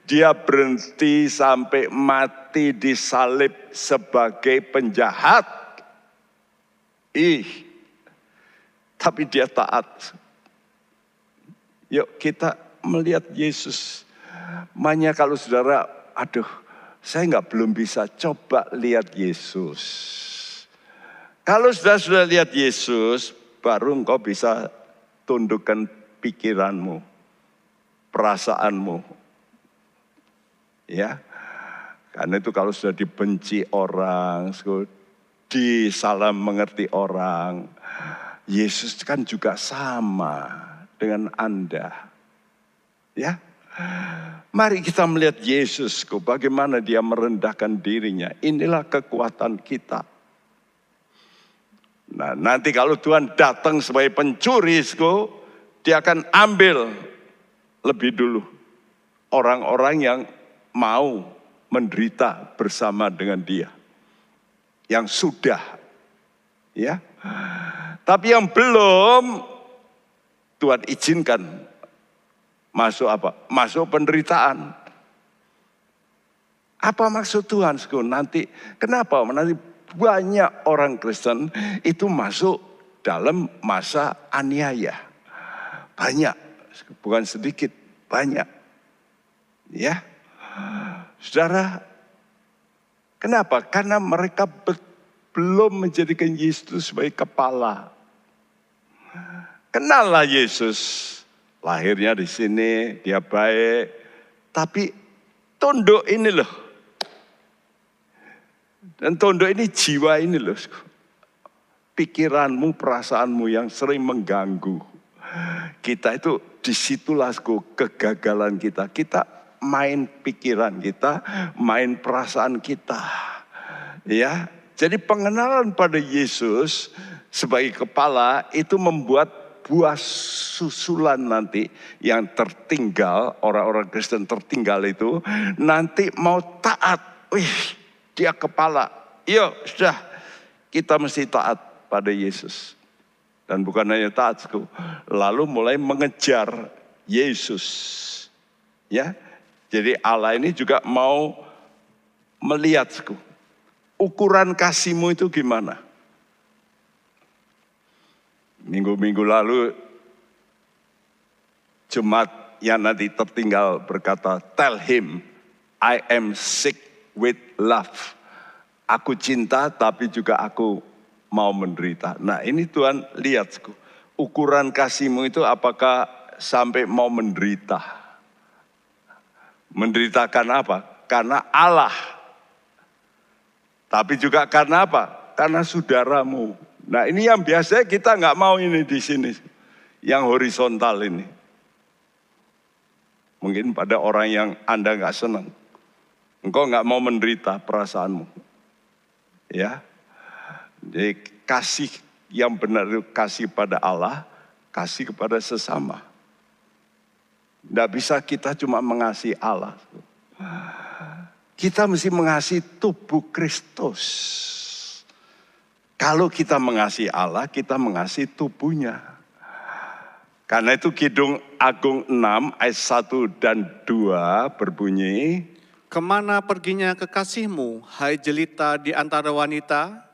dia berhenti sampai mati di salib sebagai penjahat. Ih, tapi dia taat. Yuk kita melihat Yesus. Makanya kalau saudara, aduh saya nggak belum bisa coba lihat Yesus. Kalau sudah sudah lihat Yesus, baru engkau bisa tundukkan pikiranmu, perasaanmu. Ya, karena itu kalau sudah dibenci orang, disalah mengerti orang, Yesus kan juga sama dengan Anda. Ya, Mari kita melihat Yesus, bagaimana dia merendahkan dirinya. Inilah kekuatan kita. Nah, nanti kalau Tuhan datang sebagai pencuri, dia akan ambil lebih dulu orang-orang yang mau menderita bersama dengan dia. Yang sudah, ya. Tapi yang belum, Tuhan izinkan masuk apa? Masuk penderitaan. Apa maksud Tuhan? Nanti kenapa? Nanti banyak orang Kristen itu masuk dalam masa aniaya. Banyak, bukan sedikit, banyak. Ya. Saudara, kenapa? Karena mereka belum menjadikan Yesus sebagai kepala. Kenallah Yesus. Lahirnya di sini, dia baik. Tapi tunduk ini loh. Dan tunduk ini jiwa ini loh. Pikiranmu, perasaanmu yang sering mengganggu. Kita itu di situlah kegagalan kita. Kita main pikiran kita, main perasaan kita. Ya, jadi pengenalan pada Yesus sebagai kepala itu membuat buah susulan nanti yang tertinggal, orang-orang Kristen tertinggal itu nanti mau taat. Wih, dia kepala. Yuk, sudah kita mesti taat pada Yesus. Dan bukan hanya taat, lalu mulai mengejar Yesus. Ya, jadi Allah ini juga mau melihat, ukuran kasihmu itu gimana? Minggu-minggu lalu jemaat yang nanti tertinggal berkata, tell him I am sick with love. Aku cinta tapi juga aku mau menderita. Nah ini Tuhan lihat ukuran kasihmu itu apakah sampai mau menderita. Menderitakan apa? Karena Allah. Tapi juga karena apa? Karena saudaramu. Nah ini yang biasa kita nggak mau ini di sini. Yang horizontal ini. Mungkin pada orang yang Anda nggak senang. Engkau nggak mau menderita perasaanmu. Ya. Jadi kasih yang benar itu kasih pada Allah, kasih kepada sesama. Tidak bisa kita cuma mengasihi Allah. Kita mesti mengasihi tubuh Kristus. Kalau kita mengasihi Allah, kita mengasihi tubuhnya. Karena itu Kidung Agung 6 ayat 1 dan 2 berbunyi. Ke mana perginya kekasihmu, hai jelita di antara wanita?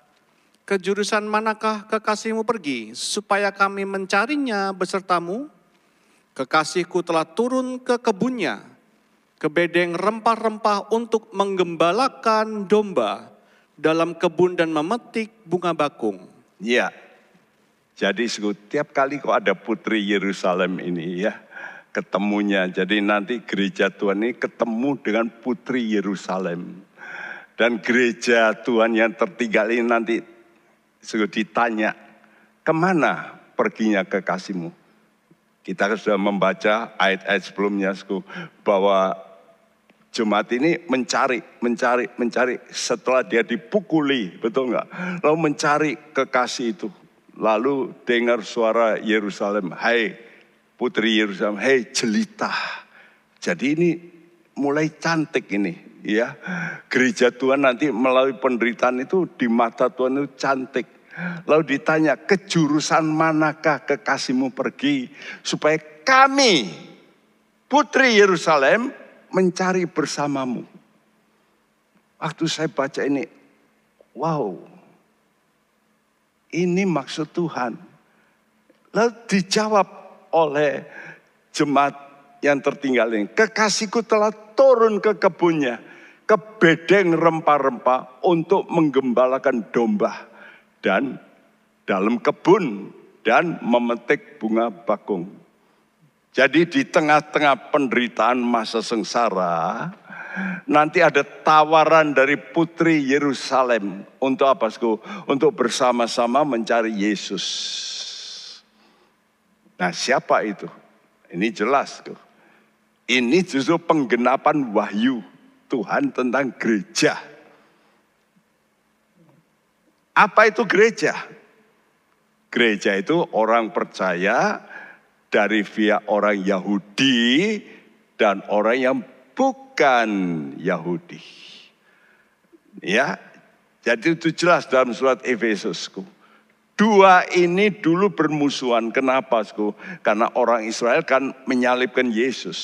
Ke jurusan manakah kekasihmu pergi, supaya kami mencarinya besertamu? Kekasihku telah turun ke kebunnya, ke bedeng rempah-rempah untuk menggembalakan domba dalam kebun dan memetik bunga bakung. Ya, jadi setiap kali kok ada putri Yerusalem ini ya, ketemunya. Jadi nanti gereja Tuhan ini ketemu dengan putri Yerusalem. Dan gereja Tuhan yang tertinggal ini nanti ditanya, ke mana perginya kekasihmu? Kita sudah membaca ayat-ayat sebelumnya bahwa jemaat ini mencari, mencari, mencari setelah dia dipukuli, betul nggak? Lalu mencari kekasih itu. Lalu dengar suara Yerusalem, hai putri Yerusalem, hai jelita. Jadi ini mulai cantik ini ya. Gereja Tuhan nanti melalui penderitaan itu di mata Tuhan itu cantik. Lalu ditanya, kejurusan manakah kekasihmu pergi supaya kami putri Yerusalem mencari bersamamu. Waktu saya baca ini, wow, ini maksud Tuhan. Lalu dijawab oleh jemaat yang tertinggal ini. Kekasihku telah turun ke kebunnya, ke bedeng rempah-rempah untuk menggembalakan domba. Dan dalam kebun dan memetik bunga bakung. Jadi di tengah-tengah penderitaan masa sengsara, nanti ada tawaran dari putri Yerusalem untuk apa, Sku? Untuk bersama-sama mencari Yesus. Nah, siapa itu? Ini jelas, Sku. Ini justru penggenapan wahyu Tuhan tentang gereja. Apa itu gereja? Gereja itu orang percaya dari via orang Yahudi dan orang yang bukan Yahudi. Ya, jadi itu jelas dalam surat Efesusku. Dua ini dulu bermusuhan. Kenapa? Sku? Karena orang Israel kan menyalibkan Yesus.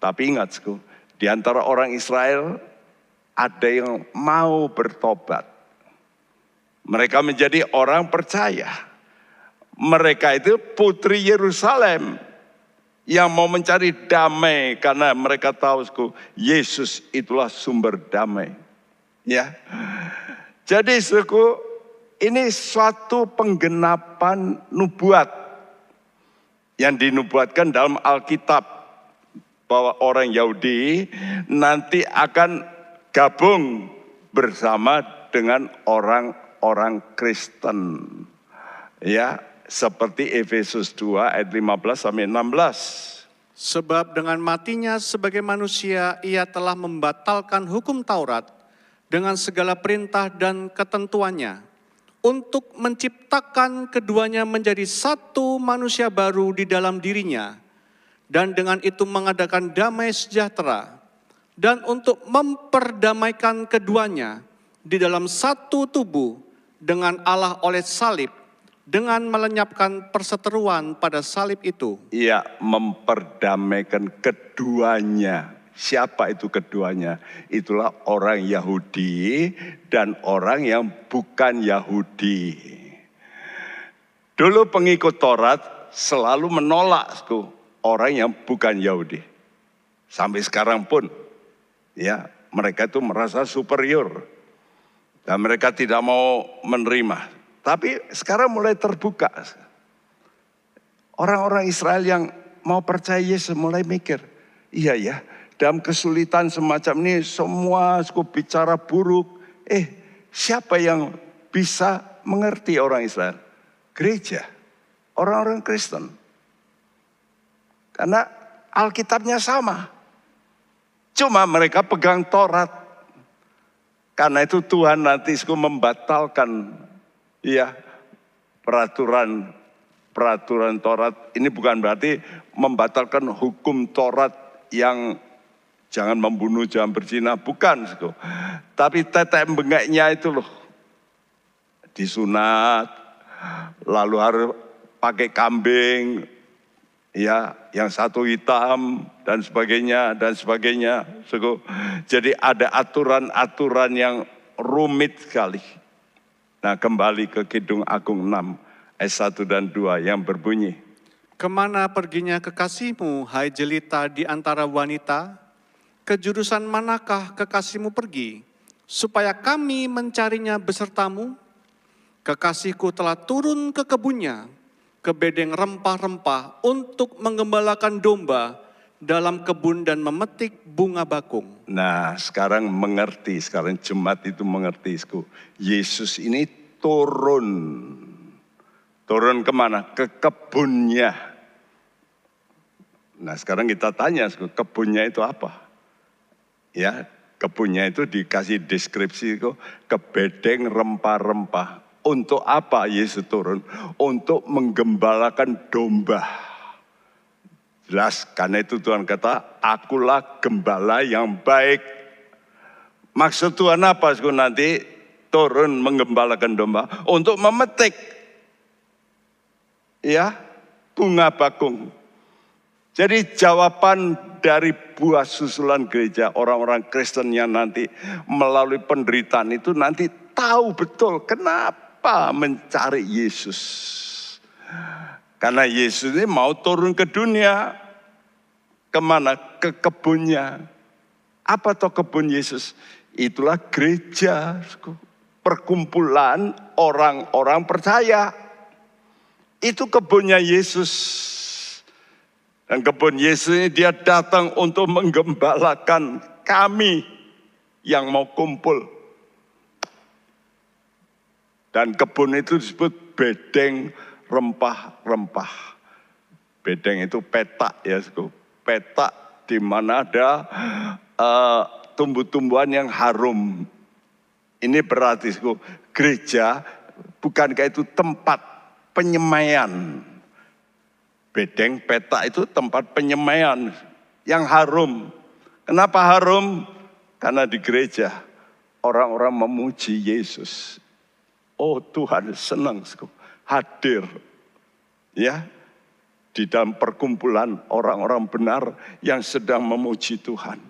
Tapi ingat, sku, di antara orang Israel ada yang mau bertobat. Mereka menjadi orang percaya. Mereka itu putri Yerusalem yang mau mencari damai karena mereka tahu Yesus itulah sumber damai. Ya. Jadi suku ini suatu penggenapan nubuat yang dinubuatkan dalam Alkitab bahwa orang Yahudi nanti akan gabung bersama dengan orang-orang Kristen. Ya, seperti Efesus 2 ayat 15 sampai 16. Sebab dengan matinya sebagai manusia ia telah membatalkan hukum Taurat dengan segala perintah dan ketentuannya untuk menciptakan keduanya menjadi satu manusia baru di dalam dirinya dan dengan itu mengadakan damai sejahtera dan untuk memperdamaikan keduanya di dalam satu tubuh dengan Allah oleh salib dengan melenyapkan perseteruan pada salib itu. Ia memperdamaikan keduanya. Siapa itu keduanya? Itulah orang Yahudi dan orang yang bukan Yahudi. Dulu pengikut Taurat selalu menolak orang yang bukan Yahudi. Sampai sekarang pun ya mereka itu merasa superior dan mereka tidak mau menerima tapi sekarang mulai terbuka. Orang-orang Israel yang mau percaya Yesus mulai mikir, iya ya, dalam kesulitan semacam ini semua suku bicara buruk. Eh, siapa yang bisa mengerti orang Israel? Gereja, orang-orang Kristen. Karena Alkitabnya sama. Cuma mereka pegang Taurat. Karena itu Tuhan nanti membatalkan Iya, peraturan peraturan Taurat ini bukan berarti membatalkan hukum Taurat yang jangan membunuh, jangan berzina, bukan. Tapi tetek bengeknya itu loh, disunat, lalu harus pakai kambing, ya, yang satu hitam dan sebagainya dan sebagainya. Jadi ada aturan-aturan yang rumit sekali. Nah kembali ke Kidung Agung 6 ayat 1 dan 2 yang berbunyi. Ke mana perginya kekasihmu, hai jelita di antara wanita? Ke jurusan manakah kekasihmu pergi? supaya kami mencarinya besertamu. Kekasihku telah turun ke kebunnya, ke bedeng rempah-rempah untuk mengembalakan domba dalam kebun dan memetik bunga bakung. Nah, sekarang mengerti, sekarang jemaat itu mengerti. Yesus ini turun. Turun ke mana? Ke kebunnya. Nah, sekarang kita tanya, kebunnya itu apa? Ya, kebunnya itu dikasih deskripsi kok ke bedeng rempah-rempah. Untuk apa Yesus turun? Untuk menggembalakan domba. Jelas, karena itu Tuhan kata, akulah gembala yang baik. Maksud Tuhan apa? Nanti turun menggembalakan domba untuk memetik ya bunga bakung. Jadi jawaban dari buah susulan gereja orang-orang Kristen yang nanti melalui penderitaan itu nanti tahu betul kenapa Kenapa mencari Yesus? Karena Yesus ini mau turun ke dunia. Ke mana? Ke kebunnya. Apa toh kebun Yesus? Itulah gereja. Perkumpulan orang-orang percaya. Itu kebunnya Yesus. Dan kebun Yesus ini dia datang untuk menggembalakan kami yang mau kumpul dan kebun itu disebut bedeng rempah-rempah. Bedeng itu petak ya, petak di mana ada uh, tumbuh-tumbuhan yang harum. Ini berarti gereja bukankah itu tempat penyemaian. Bedeng petak itu tempat penyemaian yang harum. Kenapa harum? Karena di gereja orang-orang memuji Yesus. Oh Tuhan senang hadir ya di dalam perkumpulan orang-orang benar yang sedang memuji Tuhan.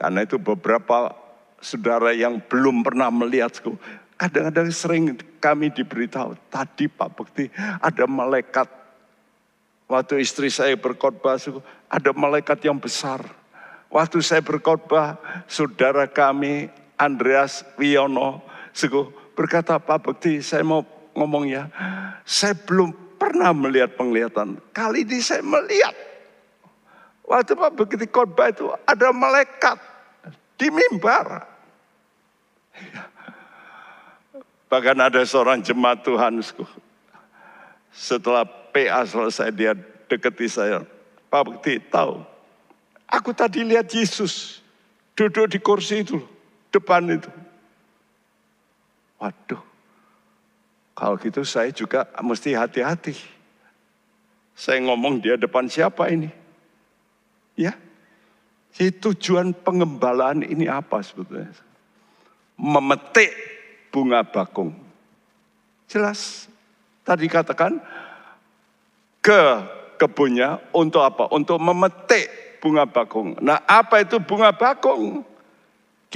Karena itu beberapa saudara yang belum pernah melihat kadang-kadang sering kami diberitahu tadi Pak Bekti ada malaikat waktu istri saya berkhotbah ada malaikat yang besar. Waktu saya berkhotbah saudara kami Andreas Wiono berkata Pak Bekti saya mau ngomong ya. Saya belum pernah melihat penglihatan. Kali ini saya melihat. Waktu Pak Bekti khotbah itu ada malaikat di mimbar. Bahkan ada seorang jemaat Tuhan. Setelah PA selesai dia deketi saya. Pak Bekti tahu. Aku tadi lihat Yesus duduk di kursi itu. Depan itu. Waduh, kalau gitu saya juga mesti hati-hati. Saya ngomong dia depan siapa ini? Ya, jadi tujuan pengembalaan ini apa sebetulnya? Memetik bunga bakung. Jelas, tadi katakan ke kebunnya untuk apa? Untuk memetik bunga bakung. Nah apa itu bunga bakung?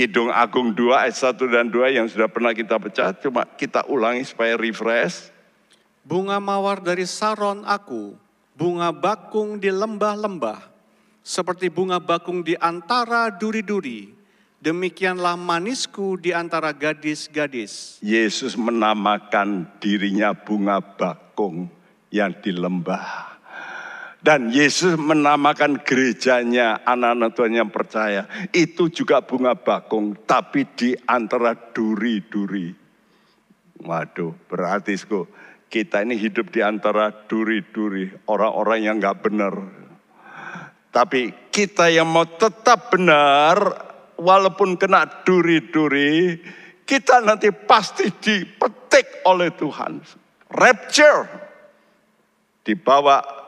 Kidung Agung 2 ayat 1 dan 2 yang sudah pernah kita baca, cuma kita ulangi supaya refresh. Bunga mawar dari Saron aku, bunga bakung di lembah-lembah, seperti bunga bakung di antara duri-duri, demikianlah manisku di antara gadis-gadis. Yesus menamakan dirinya bunga bakung yang di lembah. Dan Yesus menamakan gerejanya anak-anak Tuhan yang percaya. Itu juga bunga bakung, tapi di antara duri-duri. Waduh, berarti kita ini hidup di antara duri-duri, orang-orang yang nggak benar. Tapi kita yang mau tetap benar, walaupun kena duri-duri, kita nanti pasti dipetik oleh Tuhan. Rapture, dibawa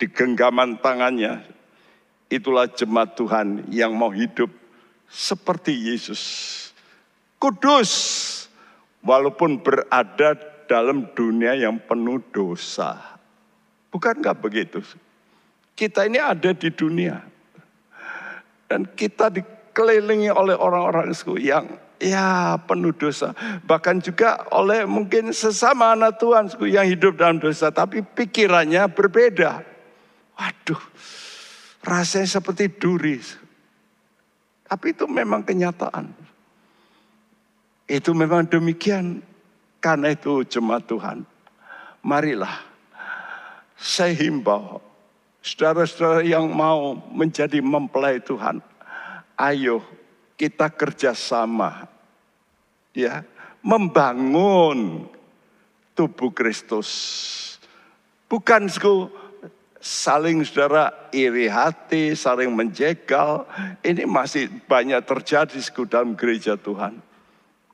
di genggaman tangannya. Itulah jemaat Tuhan yang mau hidup seperti Yesus. Kudus, walaupun berada dalam dunia yang penuh dosa. Bukankah begitu? Kita ini ada di dunia. Dan kita dikelilingi oleh orang-orang yang ya penuh dosa. Bahkan juga oleh mungkin sesama anak Tuhan yang hidup dalam dosa. Tapi pikirannya berbeda. Waduh, rasanya seperti duri. Tapi itu memang kenyataan. Itu memang demikian. Karena itu jemaat Tuhan. Marilah saya himbau saudara-saudara yang mau menjadi mempelai Tuhan. Ayo kita kerjasama ya membangun tubuh Kristus. Bukan saling saudara iri hati, saling menjegal. Ini masih banyak terjadi dalam gereja Tuhan.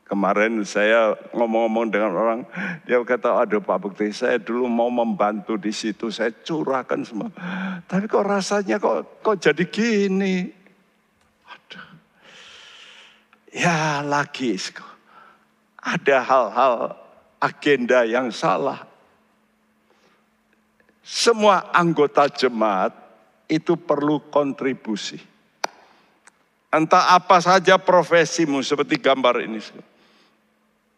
Kemarin saya ngomong-ngomong dengan orang, dia kata, aduh Pak Bukti, saya dulu mau membantu di situ, saya curahkan semua. Tapi kok rasanya kok kok jadi gini? Aduh. Ya lagi, ada hal-hal agenda yang salah. Semua anggota jemaat itu perlu kontribusi. Entah apa saja profesimu seperti gambar ini.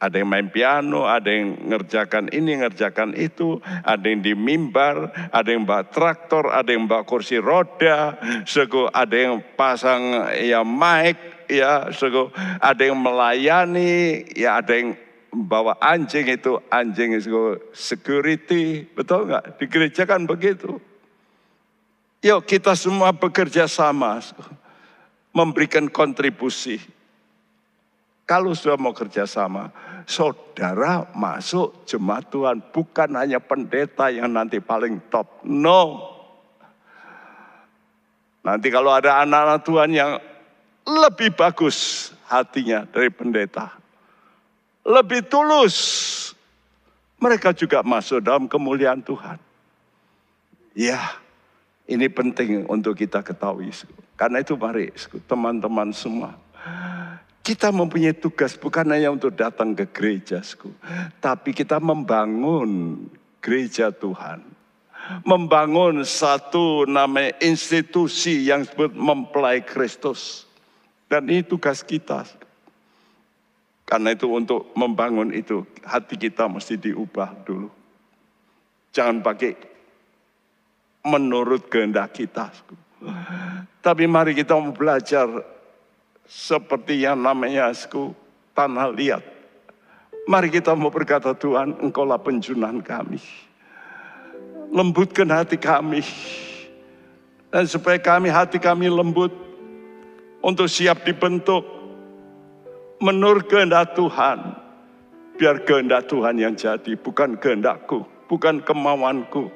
Ada yang main piano, ada yang ngerjakan ini, ngerjakan itu, ada yang di mimbar, ada yang bawa traktor, ada yang bawa kursi roda, sego ada yang pasang ya mic, ya sego ada yang melayani, ya ada yang bawa anjing itu, anjing itu security, betul nggak? Di gereja kan begitu. Yuk kita semua bekerja sama, memberikan kontribusi. Kalau sudah mau kerjasama, saudara masuk jemaat Tuhan. Bukan hanya pendeta yang nanti paling top. No. Nanti kalau ada anak-anak Tuhan yang lebih bagus hatinya dari pendeta. Lebih tulus. Mereka juga masuk dalam kemuliaan Tuhan. Ya, ini penting untuk kita ketahui. Karena itu mari teman-teman semua kita mempunyai tugas bukan hanya untuk datang ke gereja, tapi kita membangun gereja Tuhan. Membangun satu nama institusi yang disebut mempelai Kristus. Dan ini tugas kita. Karena itu untuk membangun itu, hati kita mesti diubah dulu. Jangan pakai menurut kehendak kita. Tapi mari kita mau belajar seperti yang namanya asku tanah liat. Mari kita mau berkata Tuhan, engkaulah penjunan kami. Lembutkan hati kami. Dan supaya kami, hati kami lembut untuk siap dibentuk menurut kehendak Tuhan. Biar kehendak Tuhan yang jadi, bukan kehendakku, bukan kemauanku,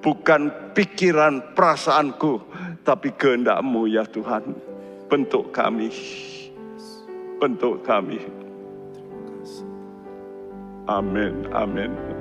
bukan pikiran perasaanku, tapi kehendakmu ya Tuhan bentuk kami. Bentuk kami. Amin, amin.